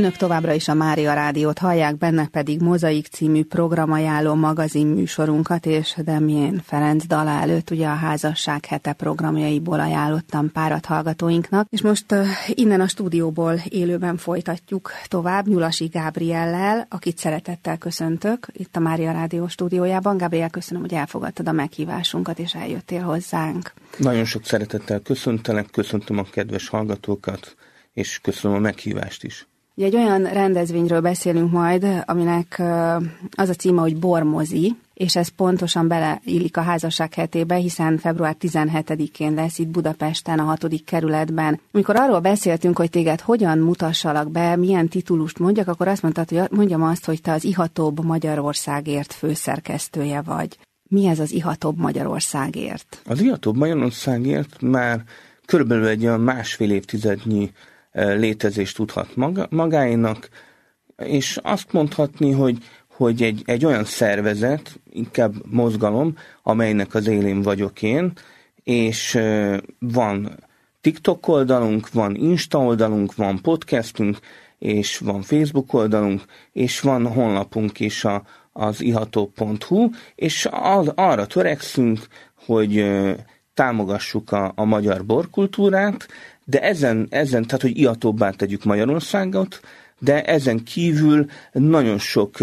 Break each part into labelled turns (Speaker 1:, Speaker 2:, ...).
Speaker 1: Önök továbbra is a Mária Rádiót hallják, benne pedig Mozaik című programajánló magazin műsorunkat, és Demjén Ferenc dala előtt ugye a házasság hete programjaiból ajánlottam párat hallgatóinknak, és most uh, innen a stúdióból élőben folytatjuk tovább Nyulasi Gábriellel, akit szeretettel köszöntök itt a Mária Rádió stúdiójában. Gabriel, köszönöm, hogy elfogadtad a meghívásunkat, és eljöttél hozzánk.
Speaker 2: Nagyon sok szeretettel köszöntelek, köszöntöm a kedves hallgatókat, és köszönöm a meghívást is.
Speaker 1: Ugye egy olyan rendezvényről beszélünk majd, aminek az a címe, hogy Bormozi, és ez pontosan beleillik a házasság hetébe, hiszen február 17-én lesz itt Budapesten, a hatodik kerületben. Amikor arról beszéltünk, hogy téged hogyan mutassalak be, milyen titulust mondjak, akkor azt mondtad, hogy mondjam azt, hogy te az Ihatóbb Magyarországért főszerkesztője vagy. Mi ez az Ihatóbb Magyarországért?
Speaker 2: Az Ihatóbb Magyarországért már körülbelül egy olyan másfél évtizednyi létezést tudhat maga, magáénak, és azt mondhatni, hogy, hogy egy, egy olyan szervezet, inkább mozgalom, amelynek az élén vagyok én, és van TikTok oldalunk, van Insta oldalunk, van podcastünk, és van Facebook oldalunk, és van honlapunk is a, az iható.hu, és az, arra törekszünk, hogy támogassuk a, a magyar borkultúrát, de ezen, ezen tehát hogy iatóbbá tegyük Magyarországot, de ezen kívül nagyon sok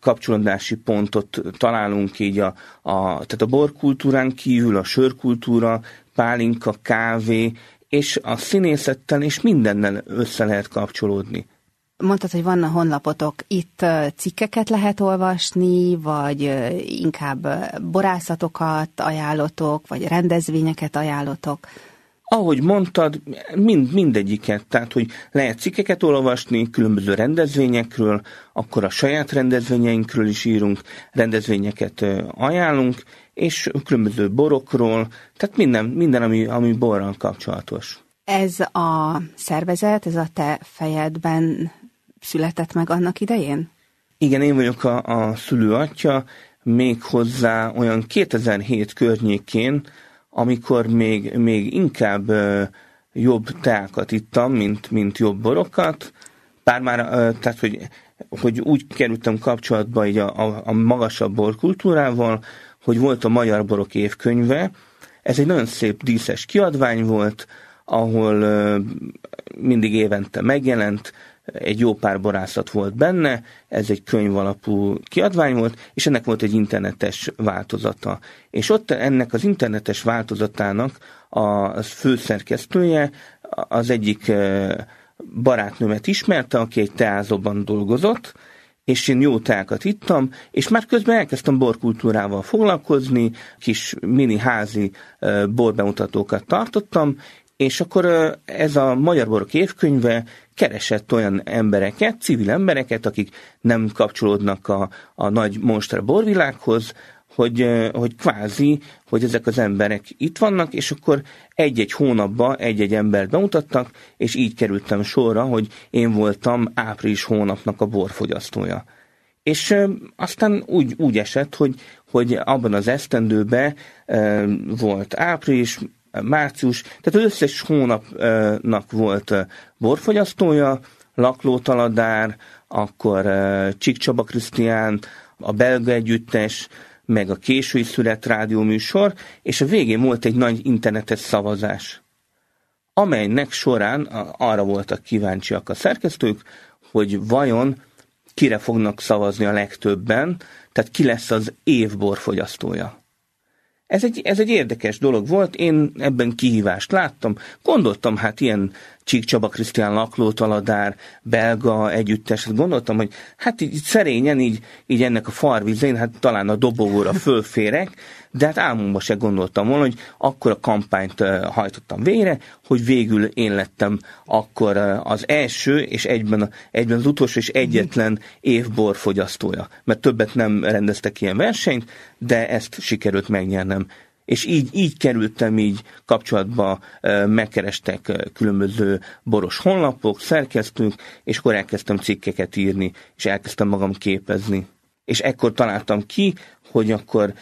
Speaker 2: kapcsolódási pontot találunk így a, a, tehát a borkultúrán kívül, a sörkultúra, pálinka, kávé, és a színészettel és mindennel össze lehet kapcsolódni.
Speaker 1: Mondtad, hogy van a honlapotok. Itt cikkeket lehet olvasni, vagy inkább borászatokat ajánlotok, vagy rendezvényeket ajánlotok?
Speaker 2: Ahogy mondtad, mind, mindegyiket, tehát hogy lehet cikkeket olvasni különböző rendezvényekről, akkor a saját rendezvényeinkről is írunk, rendezvényeket ajánlunk, és különböző borokról, tehát minden, minden ami, ami borral kapcsolatos.
Speaker 1: Ez a szervezet, ez a te fejedben született meg annak idején?
Speaker 2: Igen, én vagyok a, a szülő atya, még hozzá olyan 2007 környékén, amikor még, még inkább jobb teákat ittam, mint, mint jobb borokat, bár már, tehát, hogy, hogy úgy kerültem kapcsolatba így a, a, a magasabb borkultúrával, hogy volt a Magyar Borok évkönyve, ez egy nagyon szép díszes kiadvány volt, ahol mindig évente megjelent, egy jó pár borászat volt benne, ez egy könyv alapú kiadvány volt, és ennek volt egy internetes változata. És ott ennek az internetes változatának a főszerkesztője az egyik barátnőmet ismerte, aki egy teázóban dolgozott, és én jó teákat ittam, és már közben elkezdtem borkultúrával foglalkozni, kis mini házi borbemutatókat tartottam, és akkor ez a Magyar Borok évkönyve keresett olyan embereket, civil embereket, akik nem kapcsolódnak a, a nagy monster borvilághoz, hogy, hogy kvázi, hogy ezek az emberek itt vannak, és akkor egy-egy hónapban egy-egy embert bemutattak, és így kerültem sorra, hogy én voltam április hónapnak a borfogyasztója. És aztán úgy, úgy esett, hogy, hogy abban az esztendőben volt április, március, tehát az összes hónapnak volt borfogyasztója, Laklótaladár, akkor Csik Csaba Krisztián, a belga együttes, meg a késői szület rádióműsor, és a végén volt egy nagy internetes szavazás, amelynek során arra voltak kíváncsiak a szerkesztők, hogy vajon kire fognak szavazni a legtöbben, tehát ki lesz az év borfogyasztója. Ez egy, ez egy érdekes dolog volt, én ebben kihívást láttam. Gondoltam, hát ilyen Csík Csaba Krisztián Laklótaladár, belga együttes, hát gondoltam, hogy hát így szerényen, így, így ennek a farvizén, hát talán a dobogóra fölférek, de hát álmomban se gondoltam volna, hogy akkor a kampányt hajtottam végre, hogy végül én lettem akkor az első, és egyben, egyben az utolsó és egyetlen évbor fogyasztója. Mert többet nem rendeztek ilyen versenyt, de ezt sikerült megnyernem és így, így kerültem így kapcsolatba, megkerestek különböző boros honlapok, szerkesztünk, és akkor elkezdtem cikkeket írni, és elkezdtem magam képezni. És ekkor találtam ki, hogy akkor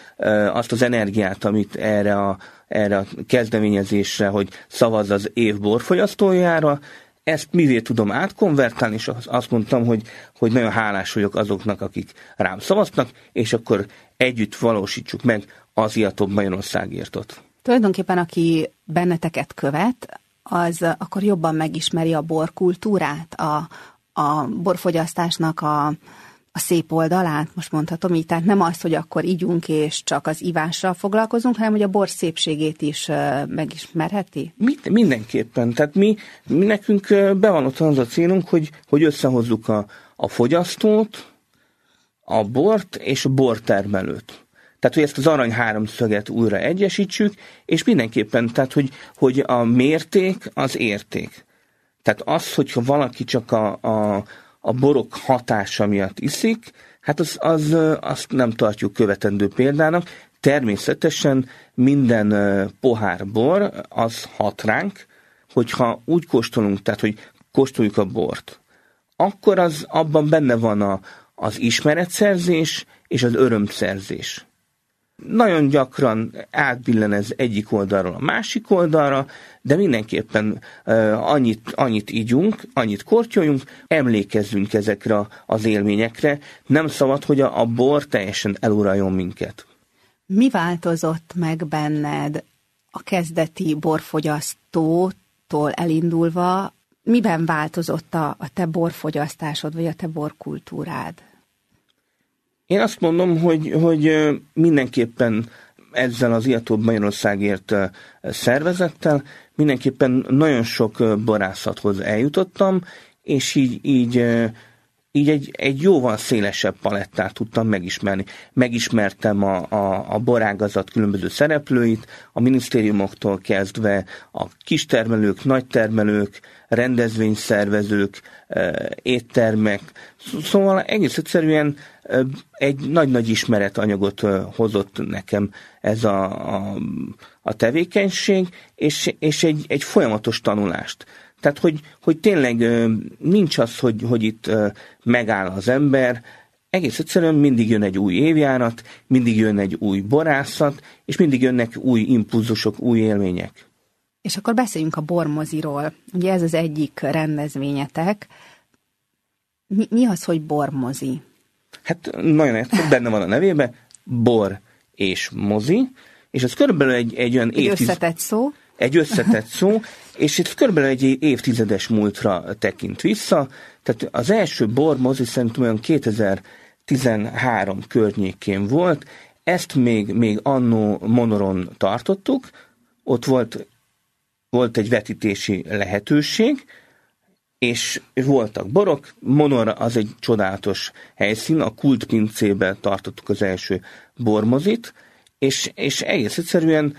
Speaker 2: azt az energiát, amit erre a, erre a kezdeményezésre, hogy szavaz az év borfogyasztójára, ezt mivé tudom átkonvertálni, és azt mondtam, hogy, hogy nagyon hálás vagyok azoknak, akik rám szavaznak, és akkor együtt valósítsuk meg az Iatobb Magyarországért ott.
Speaker 1: Tulajdonképpen, aki benneteket követ, az akkor jobban megismeri a borkultúrát, a, a borfogyasztásnak a, a szép oldalát, most mondhatom így, tehát nem az, hogy akkor ígyunk és csak az ivással foglalkozunk, hanem hogy a bor szépségét is megismerheti?
Speaker 2: Mit, mindenképpen, tehát mi, mi nekünk be van ott az a célunk, hogy, hogy összehozzuk a, a fogyasztót, a bort és a bortermelőt. Tehát, hogy ezt az arany háromszöget újra egyesítsük, és mindenképpen, tehát, hogy, hogy a mérték az érték. Tehát az, hogyha valaki csak a, a, a borok hatása miatt iszik, hát az, az, azt nem tartjuk követendő példának. Természetesen minden pohár bor az hat ránk, hogyha úgy kóstolunk, tehát hogy kóstoljuk a bort, akkor az abban benne van a, az ismeretszerzés és az örömszerzés nagyon gyakran átbillen ez egyik oldalról a másik oldalra, de mindenképpen annyit, annyit ígyunk, annyit kortyoljunk, emlékezzünk ezekre az élményekre. Nem szabad, hogy a, a bor teljesen eluraljon minket.
Speaker 1: Mi változott meg benned a kezdeti borfogyasztótól elindulva? Miben változott a, a te borfogyasztásod, vagy a te borkultúrád?
Speaker 2: Én azt mondom, hogy, hogy mindenképpen ezzel az Iatóbb Magyarországért szervezettel mindenképpen nagyon sok borászathoz eljutottam, és így, így, így egy, egy jóval szélesebb palettát tudtam megismerni. Megismertem a, a, a borágazat különböző szereplőit, a minisztériumoktól kezdve a kistermelők, nagytermelők, rendezvényszervezők, éttermek. Szóval egész egyszerűen egy nagy-nagy ismeretanyagot hozott nekem ez a, a, a tevékenység, és, és egy, egy folyamatos tanulást. Tehát, hogy, hogy tényleg nincs az, hogy, hogy itt megáll az ember, egész egyszerűen mindig jön egy új évjárat, mindig jön egy új borászat, és mindig jönnek új impulzusok, új élmények.
Speaker 1: És akkor beszéljünk a bormoziról. Ugye ez az egyik rendezvényetek. Mi, mi az, hogy bormozi?
Speaker 2: Hát nagyon egyszerű, benne van a nevében, bor és mozi, és ez körülbelül egy, egy olyan
Speaker 1: egy évtiz... összetett szó.
Speaker 2: Egy összetett szó, és itt körülbelül egy évtizedes múltra tekint vissza. Tehát az első bor mozi szerintem olyan 2013 környékén volt, ezt még, még annó Monoron tartottuk, ott volt, volt egy vetítési lehetőség, és voltak borok. Monor az egy csodálatos helyszín, a kultpincébe tartottuk az első bormozit, és, és egész egyszerűen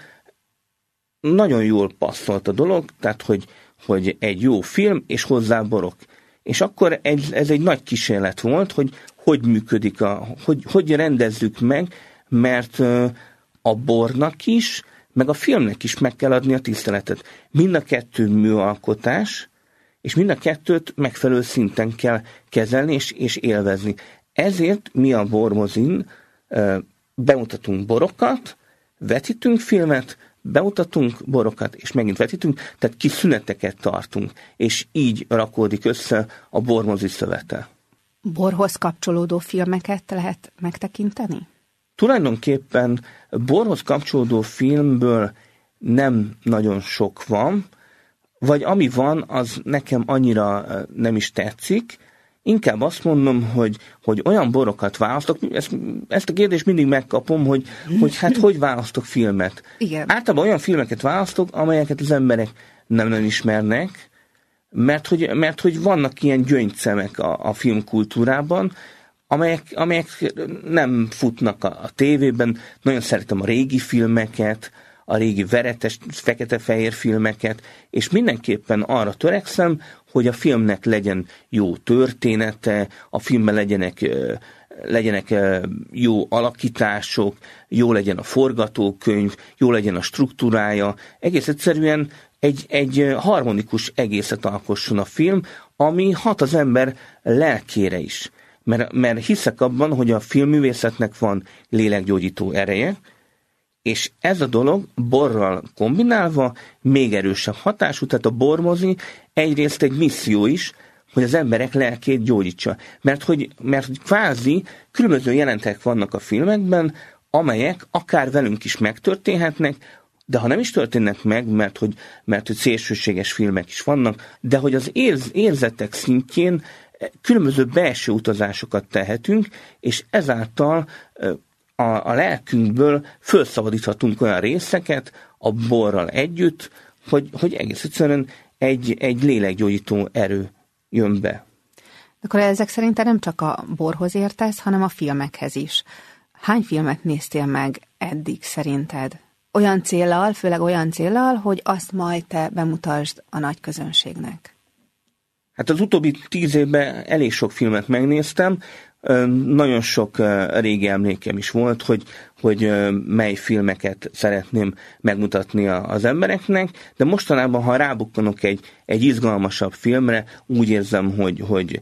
Speaker 2: nagyon jól passzolt a dolog, tehát hogy, hogy egy jó film, és hozzá borok. És akkor egy, ez egy nagy kísérlet volt, hogy hogy működik, a, hogy, hogy rendezzük meg, mert a bornak is, meg a filmnek is meg kell adni a tiszteletet. Mind a kettő műalkotás, és mind a kettőt megfelelő szinten kell kezelni és, és élvezni. Ezért mi a Bormozin bemutatunk borokat, vetítünk filmet, bemutatunk borokat, és megint vetítünk, tehát kis szüneteket tartunk, és így rakódik össze a Bormozi szövete.
Speaker 1: Borhoz kapcsolódó filmeket lehet megtekinteni?
Speaker 2: Tulajdonképpen borhoz kapcsolódó filmből nem nagyon sok van, vagy ami van, az nekem annyira nem is tetszik, inkább azt mondom, hogy, hogy olyan borokat választok, ezt, ezt a kérdést mindig megkapom, hogy, hogy hát hogy választok filmet.
Speaker 1: Igen.
Speaker 2: Általában olyan filmeket választok, amelyeket az emberek nem, nem ismernek, mert hogy, mert hogy vannak ilyen gyöngyszemek a, a filmkultúrában, amelyek, amelyek nem futnak a, a tévében. Nagyon szeretem a régi filmeket, a régi veretes, fekete-fehér filmeket, és mindenképpen arra törekszem, hogy a filmnek legyen jó története, a filmben legyenek legyenek jó alakítások, jó legyen a forgatókönyv, jó legyen a struktúrája, egész egyszerűen egy, egy harmonikus egészet alkosson a film, ami hat az ember lelkére is. Mert, mert hiszek abban, hogy a filmművészetnek van lélekgyógyító ereje, És ez a dolog borral kombinálva még erősebb hatású, tehát a bormozi egyrészt egy misszió is, hogy az emberek lelkét gyógyítsa. Mert hogy, mert hogy kvázi különböző jelentek vannak a filmekben, amelyek akár velünk is megtörténhetnek, de ha nem is történnek meg, mert hogy, mert hogy szélsőséges filmek is vannak, de hogy az érz, érzetek szintjén különböző belső utazásokat tehetünk, és ezáltal a, a lelkünkből felszabadíthatunk olyan részeket a borral együtt, hogy, hogy egész egyszerűen egy, egy lélekgyógyító erő jön be.
Speaker 1: Akkor ezek szerint nem csak a borhoz értesz, hanem a filmekhez is. Hány filmet néztél meg eddig szerinted? Olyan célral, főleg olyan célral, hogy azt majd te bemutasd a nagy közönségnek.
Speaker 2: Hát az utóbbi tíz évben elég sok filmet megnéztem, nagyon sok régi emlékem is volt, hogy, hogy mely filmeket szeretném megmutatni az embereknek, de mostanában, ha rábukkanok egy, egy izgalmasabb filmre, úgy érzem, hogy, hogy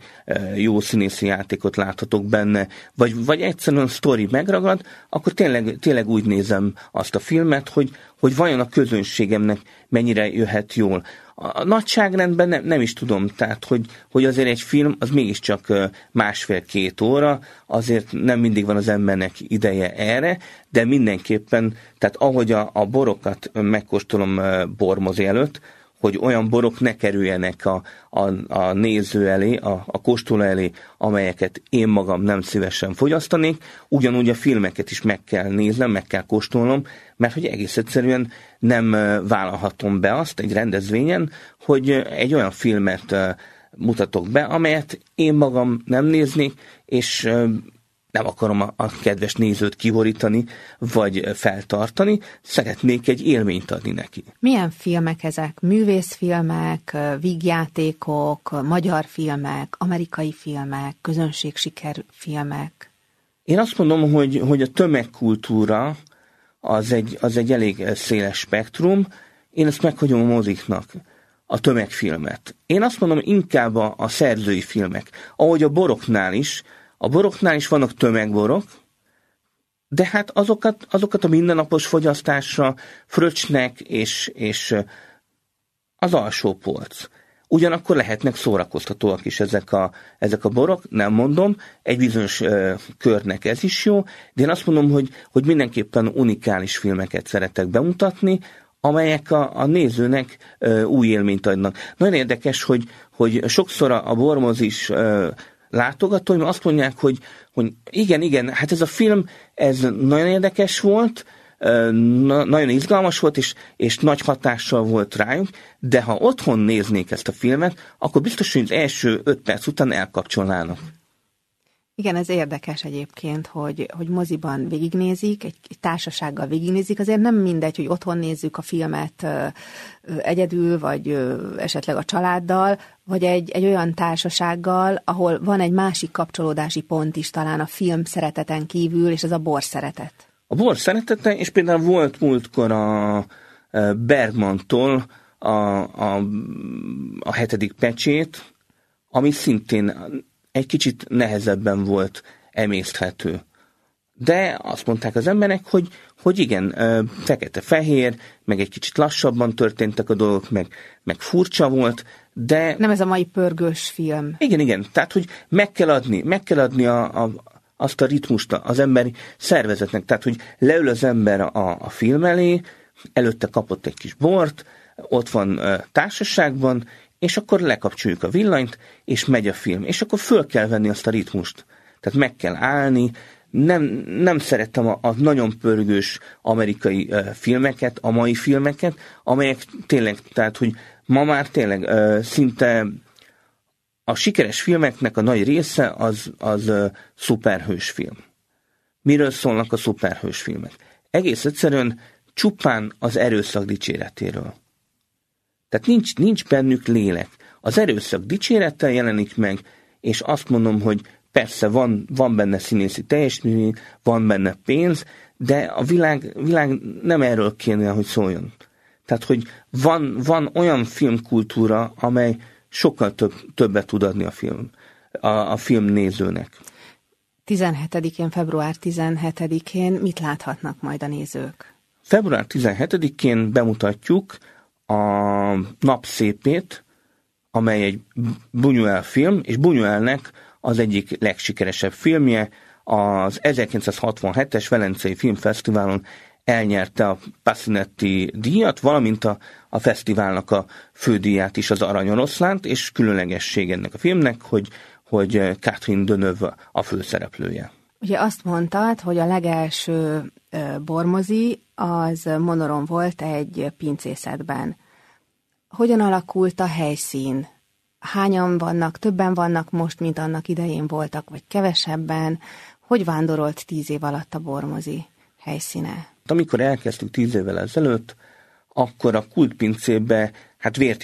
Speaker 2: jó színészi játékot láthatok benne, vagy, vagy egyszerűen sztori megragad, akkor tényleg, tényleg úgy nézem azt a filmet, hogy, hogy vajon a közönségemnek mennyire jöhet jól. A nagyságrendben nem, nem is tudom, tehát hogy, hogy azért egy film az mégiscsak másfél-két óra, azért nem mindig van az embernek ideje erre, de mindenképpen, tehát ahogy a, a borokat megkóstolom bormozi előtt, hogy olyan borok ne kerüljenek a, a, a néző elé, a, a kóstoló elé, amelyeket én magam nem szívesen fogyasztanék, ugyanúgy a filmeket is meg kell néznem, meg kell kóstolnom, mert hogy egész egyszerűen nem vállalhatom be azt egy rendezvényen, hogy egy olyan filmet mutatok be, amelyet én magam nem néznék, és nem akarom a, a kedves nézőt kiborítani, vagy feltartani, szeretnék egy élményt adni neki.
Speaker 1: Milyen filmek ezek? Művészfilmek, vígjátékok, magyar filmek, amerikai filmek, közönségsikerfilmek?
Speaker 2: Én azt mondom, hogy, hogy a tömegkultúra az egy, az egy elég széles spektrum. Én ezt meghagyom a moziknak a tömegfilmet. Én azt mondom inkább a, a szerzői filmek. Ahogy a boroknál is, a boroknál is vannak tömegborok, de hát azokat, azokat a mindennapos fogyasztásra fröccsnek és, és az alsó polc. Ugyanakkor lehetnek szórakoztatóak is ezek a, ezek a borok, nem mondom, egy bizonyos ö, körnek ez is jó, de én azt mondom, hogy, hogy mindenképpen unikális filmeket szeretek bemutatni, amelyek a, a nézőnek ö, új élményt adnak. Nagyon érdekes, hogy, hogy sokszor a, a bormoz is ö, látogatóim azt mondják, hogy, hogy igen, igen, hát ez a film, ez nagyon érdekes volt, na, nagyon izgalmas volt, és, és nagy hatással volt rájuk, de ha otthon néznék ezt a filmet, akkor biztos, hogy az első öt perc után elkapcsolnának.
Speaker 1: Igen, ez érdekes egyébként, hogy, hogy moziban végignézik, egy, egy társasággal végignézik, azért nem mindegy, hogy otthon nézzük a filmet ö, egyedül, vagy ö, esetleg a családdal, vagy egy, egy olyan társasággal, ahol van egy másik kapcsolódási pont is talán a film szereteten kívül, és ez a bor szeretet.
Speaker 2: A bor szeretete, és például volt múltkor a Bergmantól a, a, a hetedik pecsét, ami szintén egy kicsit nehezebben volt emészthető. De azt mondták az emberek, hogy, hogy igen, fekete-fehér, meg egy kicsit lassabban történtek a dolgok, meg, meg furcsa volt, de...
Speaker 1: Nem ez a mai pörgős film.
Speaker 2: Igen, igen, tehát, hogy meg kell adni, meg kell adni a, a, azt a ritmust az emberi szervezetnek, tehát, hogy leül az ember a, a film elé, előtte kapott egy kis bort, ott van társaságban, és akkor lekapcsoljuk a villanyt, és megy a film. És akkor föl kell venni azt a ritmust. Tehát meg kell állni, nem, nem szerettem a, a nagyon pörgős amerikai uh, filmeket, a mai filmeket, amelyek tényleg, tehát, hogy ma már tényleg uh, szinte a sikeres filmeknek a nagy része az, az uh, szuperhős film. Miről szólnak a szuperhős filmek? Egész egyszerűen csupán az erőszak dicséretéről. Tehát nincs, nincs bennük lélek. Az erőszak dicsérettel jelenik meg, és azt mondom, hogy persze van, van benne színészi teljesítmény, van benne pénz, de a világ, világ nem erről kéne, hogy szóljon. Tehát, hogy van, van olyan filmkultúra, amely sokkal több, többet tud adni a film, a, a film nézőnek.
Speaker 1: 17-én, február 17-én mit láthatnak majd a nézők?
Speaker 2: Február 17-én bemutatjuk a Napszépét, amely egy Buñuel film, és Buñuelnek az egyik legsikeresebb filmje, az 1967-es Velencei Filmfesztiválon elnyerte a Passinetti díjat, valamint a, a fesztiválnak a fődíját is, az Aranyoroszlánt, és különlegesség ennek a filmnek, hogy, hogy Catherine Deneuve a főszereplője.
Speaker 1: Ugye azt mondtad, hogy a legelső bormozi az monoron volt egy pincészetben. Hogyan alakult a helyszín? Hányan vannak, többen vannak most, mint annak idején voltak, vagy kevesebben? Hogy vándorolt tíz év alatt a bormozi helyszíne?
Speaker 2: Amikor elkezdtük tíz évvel ezelőtt, akkor a kultpincébe hát vért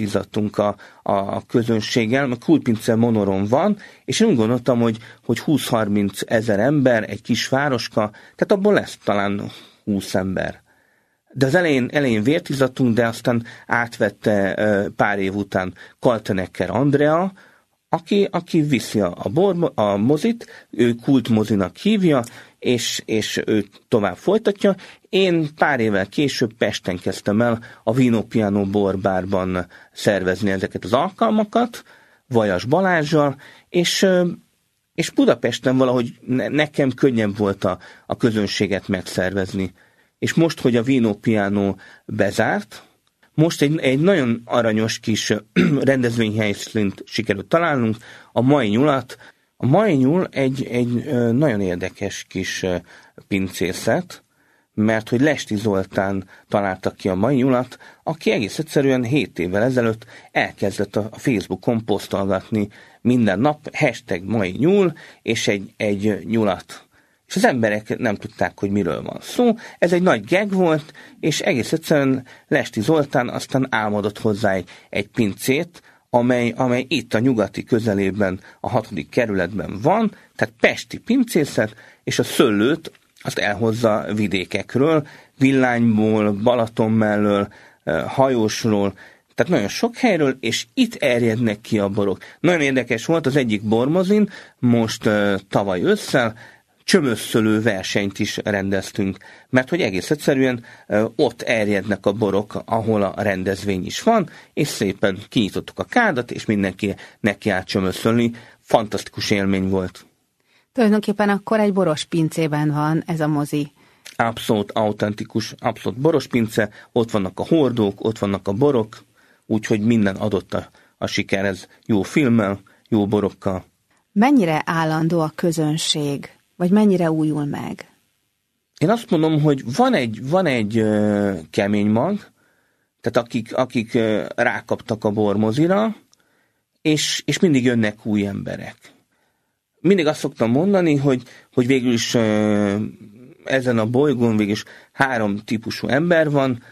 Speaker 2: a, a közönséggel, mert kultpince monoron van, és én úgy gondoltam, hogy, hogy 20-30 ezer ember, egy kis városka, tehát abból lesz talán 20 ember. De az elején, elején vért izzadtunk, de aztán átvette pár év után Kaltenecker Andrea, aki, aki viszi a, bor, a mozit, ő kultmozinak hívja, és, és ő tovább folytatja. Én pár évvel később Pesten kezdtem el a Vino Piano borbárban szervezni ezeket az alkalmakat, Vajas Balázsjal, és, és Budapesten valahogy nekem könnyebb volt a, a közönséget megszervezni. És most, hogy a Vino Piano bezárt, most egy, egy nagyon aranyos kis rendezvényhelyszínt sikerült találnunk, a mai nyulat. A mai nyúl egy, egy nagyon érdekes kis pincészet, mert hogy Lesti Zoltán találta ki a mai nyulat, aki egész egyszerűen 7 évvel ezelőtt elkezdett a Facebookon posztolgatni minden nap hashtag mai nyúl, és egy, egy nyulat és az emberek nem tudták, hogy miről van szó. Ez egy nagy geg volt, és egész egyszerűen Lesti Zoltán aztán álmodott hozzá egy, egy pincét, amely, amely itt a nyugati közelében, a hatodik kerületben van, tehát pesti pincészet, és a szöllőt azt elhozza vidékekről, Villányból, Balaton mellől, hajósról, tehát nagyon sok helyről, és itt erjednek ki a borok. Nagyon érdekes volt az egyik bormozin, most uh, tavaly ősszel, csömösszölő versenyt is rendeztünk, mert hogy egész egyszerűen ott erjednek a borok, ahol a rendezvény is van, és szépen kinyitottuk a kádat, és mindenki neki állt csömösszölni. Fantasztikus élmény volt.
Speaker 1: Tulajdonképpen akkor egy boros pincében van ez a mozi.
Speaker 2: Abszolút autentikus, abszolút boros pince, ott vannak a hordók, ott vannak a borok, úgyhogy minden adott a, a sikerhez. Jó filmmel, jó borokkal.
Speaker 1: Mennyire állandó a közönség vagy mennyire újul meg?
Speaker 2: Én azt mondom, hogy van egy, van egy uh, kemény mag, tehát akik, akik rákaptak a bormozira, és, és mindig jönnek új emberek. Mindig azt szoktam mondani, hogy, hogy végül is ezen a bolygón végül is három típusú ember van,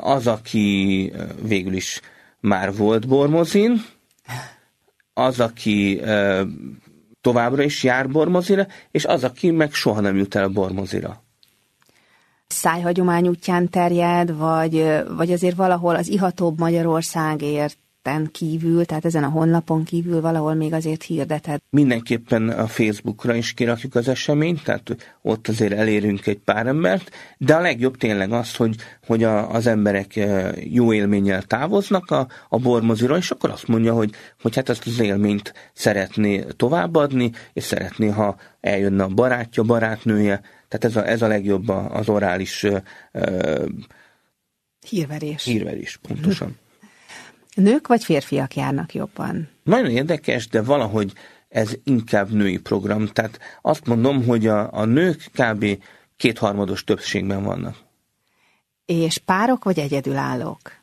Speaker 2: az, aki végül is már volt bormozin, az, aki továbbra is jár bormozira, és az, aki meg soha nem jut el bormozira.
Speaker 1: Szájhagyomány útján terjed, vagy, vagy azért valahol az ihatóbb Magyarországért ten kívül, tehát ezen a honlapon kívül valahol még azért hirdeted.
Speaker 2: Mindenképpen a Facebookra is kirakjuk az eseményt, tehát ott azért elérünk egy pár embert, de a legjobb tényleg az, hogy, hogy a, az emberek eh, jó élménnyel távoznak a, a bormoziról, és akkor azt mondja, hogy, hogy hát ezt az élményt szeretné továbbadni, és szeretné, ha eljönne a barátja, barátnője, tehát ez a, ez a legjobb az orális uh,
Speaker 1: hírverés.
Speaker 2: Hírverés, pontosan.
Speaker 1: Nők vagy férfiak járnak jobban?
Speaker 2: Nagyon érdekes, de valahogy ez inkább női program. Tehát azt mondom, hogy a, a nők kb. kétharmados többségben vannak.
Speaker 1: És párok vagy egyedülállók?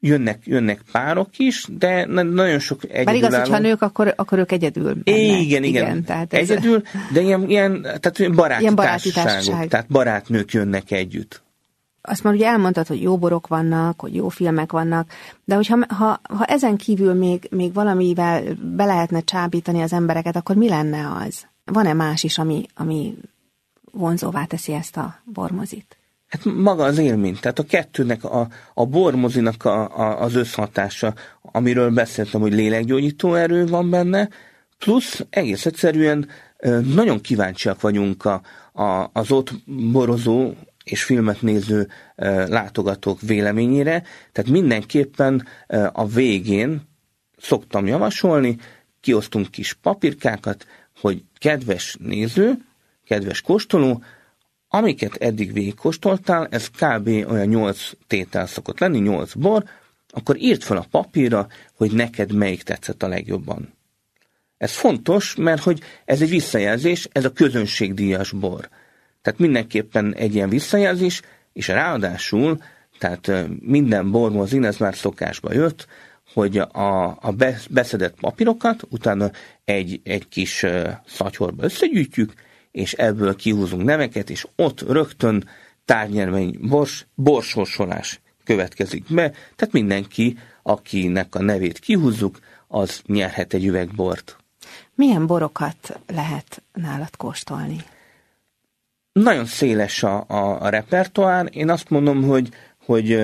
Speaker 2: Jönnek, jönnek párok is, de nagyon sok egyedülálló. Bár igaz,
Speaker 1: hogyha nők, akkor, akkor ők egyedül mennek.
Speaker 2: Igen, igen. igen tehát ez egyedül, de ilyen, ilyen, tehát baráti, ilyen baráti társaságok, társaság. tehát barátnők jönnek együtt
Speaker 1: azt már ugye elmondtad, hogy jó borok vannak, hogy jó filmek vannak, de hogyha ha, ha ezen kívül még, még valamivel be lehetne csábítani az embereket, akkor mi lenne az? Van-e más is, ami, ami vonzóvá teszi ezt a bormozit?
Speaker 2: Hát maga az élmény, tehát a kettőnek, a, a bormozinak a, a, az összhatása, amiről beszéltem, hogy léleggyógyító erő van benne, plusz egész egyszerűen nagyon kíváncsiak vagyunk a, a, az ott borozó és filmet néző látogatók véleményére, tehát mindenképpen a végén szoktam javasolni, kiosztunk kis papírkákat, hogy kedves néző, kedves kóstoló, amiket eddig végigkóstoltál, ez kb. olyan 8 tétel szokott lenni, 8 bor, akkor írd fel a papírra, hogy neked melyik tetszett a legjobban. Ez fontos, mert hogy ez egy visszajelzés, ez a közönségdíjas bor. Tehát mindenképpen egy ilyen visszajelzés, és ráadásul, tehát minden bormozin, ez már szokásba jött, hogy a, a beszedett papírokat utána egy, egy kis szatyorba összegyűjtjük, és ebből kihúzunk neveket, és ott rögtön tárnyermény bors, borsorsolás következik be, tehát mindenki, akinek a nevét kihúzzuk, az nyerhet egy üvegbort.
Speaker 1: Milyen borokat lehet nálad kóstolni?
Speaker 2: Nagyon széles a, a, a repertoár. Én azt mondom, hogy, hogy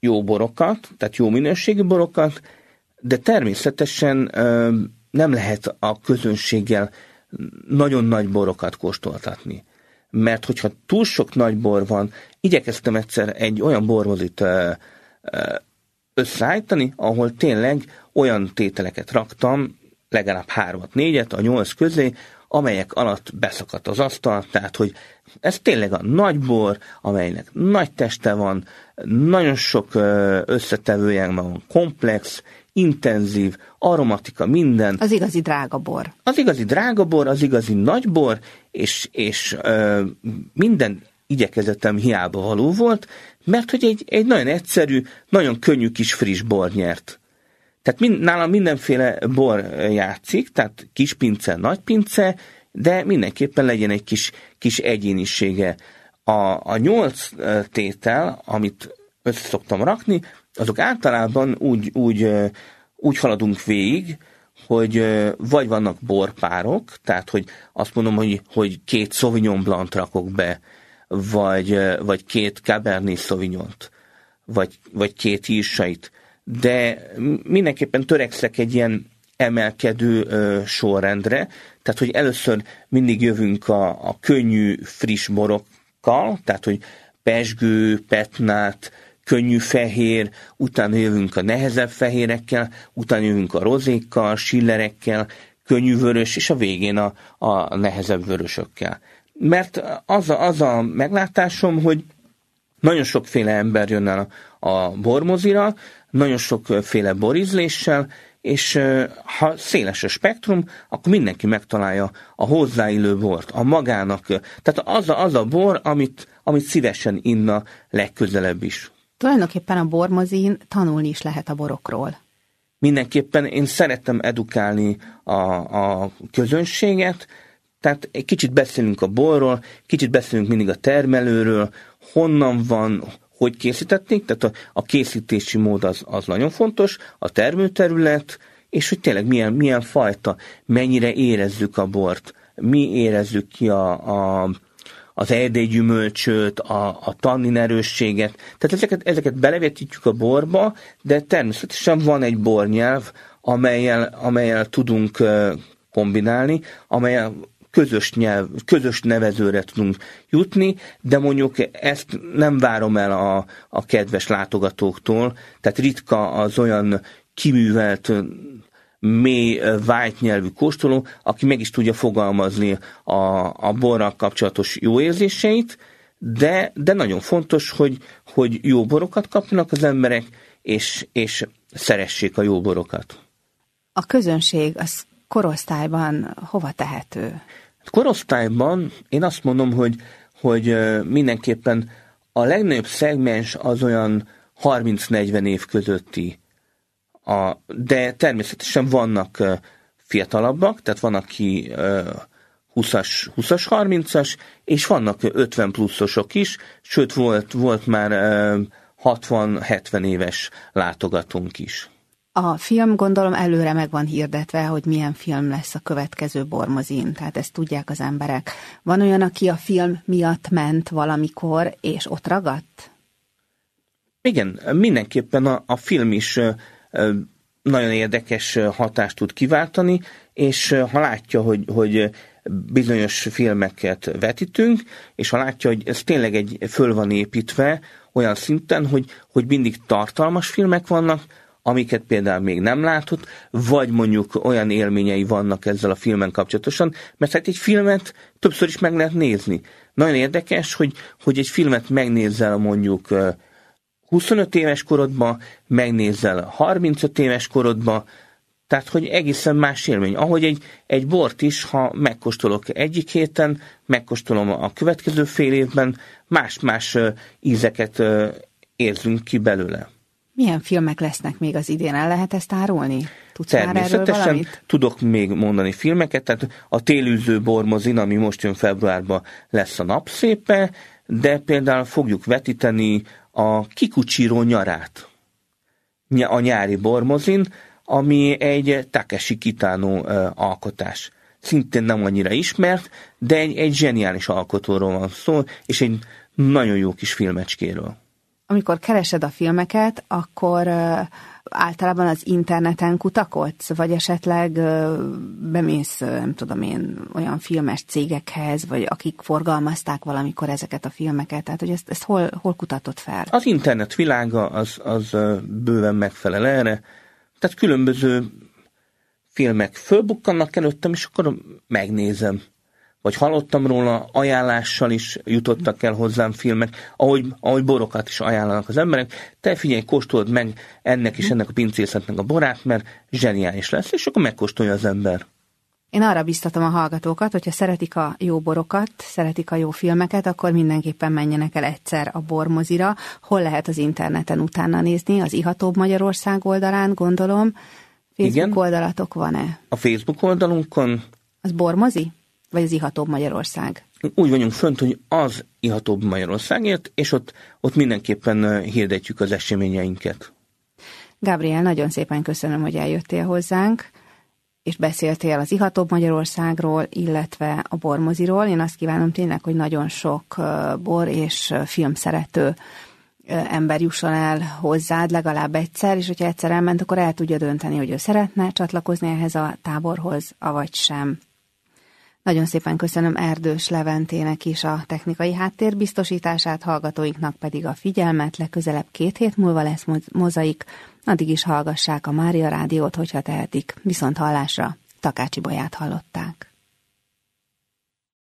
Speaker 2: jó borokat, tehát jó minőségű borokat, de természetesen nem lehet a közönséggel nagyon nagy borokat kóstoltatni. Mert hogyha túl sok nagy bor van, igyekeztem egyszer egy olyan bormozit összeállítani, ahol tényleg olyan tételeket raktam, legalább hármat, négyet a nyolc közé, amelyek alatt beszakadt az asztal, tehát hogy ez tényleg a nagy bor, amelynek nagy teste van, nagyon sok összetevője van, komplex, intenzív, aromatika, minden.
Speaker 1: Az igazi drága bor.
Speaker 2: Az igazi drága bor, az igazi nagy bor, és, és ö, minden igyekezetem hiába való volt, mert hogy egy, egy nagyon egyszerű, nagyon könnyű kis friss bor nyert. Tehát mind, nálam mindenféle bor játszik, tehát kis pince, nagy pince, de mindenképpen legyen egy kis, kis egyénisége. A, a nyolc tétel, amit össze szoktam rakni, azok általában úgy, úgy, úgy haladunk végig, hogy vagy vannak borpárok, tehát hogy azt mondom, hogy, hogy két Sauvignon Blanc rakok be, vagy, vagy két Cabernet sauvignon vagy, vagy két írsait, de mindenképpen törekszek egy ilyen emelkedő sorrendre, tehát hogy először mindig jövünk a, a könnyű, friss borokkal, tehát hogy pesgő, petnát, könnyű fehér, utána jövünk a nehezebb fehérekkel, utána jövünk a rozékkal, sillerekkel, könnyű vörös, és a végén a, a nehezebb vörösökkel. Mert az a, az a meglátásom, hogy nagyon sokféle ember jön el a, a bormozira, nagyon sokféle borizléssel, és ha széles a spektrum, akkor mindenki megtalálja a hozzáillő bort, a magának, tehát az a, az a bor, amit, amit szívesen inna legközelebb is.
Speaker 1: Tulajdonképpen a bormozin tanulni is lehet a borokról.
Speaker 2: Mindenképpen én szerettem edukálni a, a közönséget, tehát egy kicsit beszélünk a borról, kicsit beszélünk mindig a termelőről, honnan van, hogy készítették, tehát a, a készítési mód az, az nagyon fontos, a termőterület, és hogy tényleg milyen, milyen fajta, mennyire érezzük a bort, mi érezzük ki a, a az erdélygyümölcsöt, a, a tannin erősséget. Tehát ezeket, ezeket belevetítjük a borba, de természetesen van egy bornyelv, amelyel, amelyel tudunk kombinálni, amelyel közös, nyelv, közös nevezőre tudunk jutni, de mondjuk ezt nem várom el a, a kedves látogatóktól, tehát ritka az olyan kiművelt mély, white nyelvű kóstoló, aki meg is tudja fogalmazni a, a borral kapcsolatos jó érzéseit, de, de nagyon fontos, hogy, hogy jó borokat kapjanak az emberek, és, és szeressék a jó borokat.
Speaker 1: A közönség az korosztályban hova tehető?
Speaker 2: Korosztályban én azt mondom, hogy, hogy mindenképpen a legnagyobb szegmens az olyan 30-40 év közötti. A, de természetesen vannak fiatalabbak, tehát van, aki 20-as, 20-as 30-as, és vannak 50 pluszosok is, sőt volt, volt már 60-70 éves látogatónk is.
Speaker 1: A film gondolom előre meg van hirdetve, hogy milyen film lesz a következő Bormozin, tehát ezt tudják az emberek. Van olyan, aki a film miatt ment valamikor, és ott ragadt?
Speaker 2: Igen, mindenképpen a, a film is nagyon érdekes hatást tud kiváltani, és ha látja, hogy, hogy bizonyos filmeket vetítünk, és ha látja, hogy ez tényleg egy föl van építve, olyan szinten, hogy, hogy mindig tartalmas filmek vannak, amiket például még nem látott, vagy mondjuk olyan élményei vannak ezzel a filmen kapcsolatosan, mert hát egy filmet többször is meg lehet nézni. Nagyon érdekes, hogy, hogy egy filmet megnézzel mondjuk 25 éves korodban, megnézzel 35 éves korodban, tehát, hogy egészen más élmény. Ahogy egy, egy bort is, ha megkóstolok egyik héten, megkóstolom a következő fél évben, más-más ízeket érzünk ki belőle.
Speaker 1: Milyen filmek lesznek még az idén? El lehet ezt árulni?
Speaker 2: Tudsz Természetesen tudok még mondani filmeket, tehát a télűző bormozin, ami most jön februárban lesz a napszépe, de például fogjuk vetíteni a Kikucsíró nyarát, a nyári bormozin, ami egy Takeshi Kitano alkotás. Szintén nem annyira ismert, de egy, egy zseniális alkotóról van szó, és egy nagyon jó kis filmecskéről.
Speaker 1: Amikor keresed a filmeket, akkor általában az interneten kutakodsz, vagy esetleg bemész, nem tudom én, olyan filmes cégekhez, vagy akik forgalmazták valamikor ezeket a filmeket, tehát hogy ezt, ezt hol, hol kutatod fel?
Speaker 2: Az internet világa az, az bőven megfelel erre, tehát különböző filmek fölbukkannak előttem, és akkor megnézem. Vagy hallottam róla, ajánlással is jutottak el hozzám filmek, ahogy, ahogy borokat is ajánlanak az emberek. Te figyelj, kóstold meg ennek is ennek a pincészetnek a borát, mert zseniális lesz, és akkor megkóstolja az ember.
Speaker 1: Én arra biztatom a hallgatókat, hogyha szeretik a jó borokat, szeretik a jó filmeket, akkor mindenképpen menjenek el egyszer a bormozira. Hol lehet az interneten utána nézni? Az Ihatóbb Magyarország oldalán, gondolom. Facebook Igen. oldalatok van-e?
Speaker 2: A Facebook oldalunkon.
Speaker 1: Az bormozi? Vagy az Ihatóbb Magyarország?
Speaker 2: Úgy vagyunk fönt, hogy az Ihatóbb Magyarországért, és ott, ott mindenképpen hirdetjük az eseményeinket.
Speaker 1: Gabriel, nagyon szépen köszönöm, hogy eljöttél hozzánk és beszéltél az Ihatóbb Magyarországról, illetve a bormoziról. Én azt kívánom tényleg, hogy nagyon sok bor és filmszerető ember jusson el hozzád legalább egyszer, és hogyha egyszer elment, akkor el tudja dönteni, hogy ő szeretne csatlakozni ehhez a táborhoz, avagy sem. Nagyon szépen köszönöm Erdős Leventének is a technikai háttér biztosítását, hallgatóinknak pedig a figyelmet. Legközelebb két hét múlva lesz mozaik, addig is hallgassák a Mária Rádiót, hogyha tehetik. Viszont hallásra Takácsi Bolyát hallották.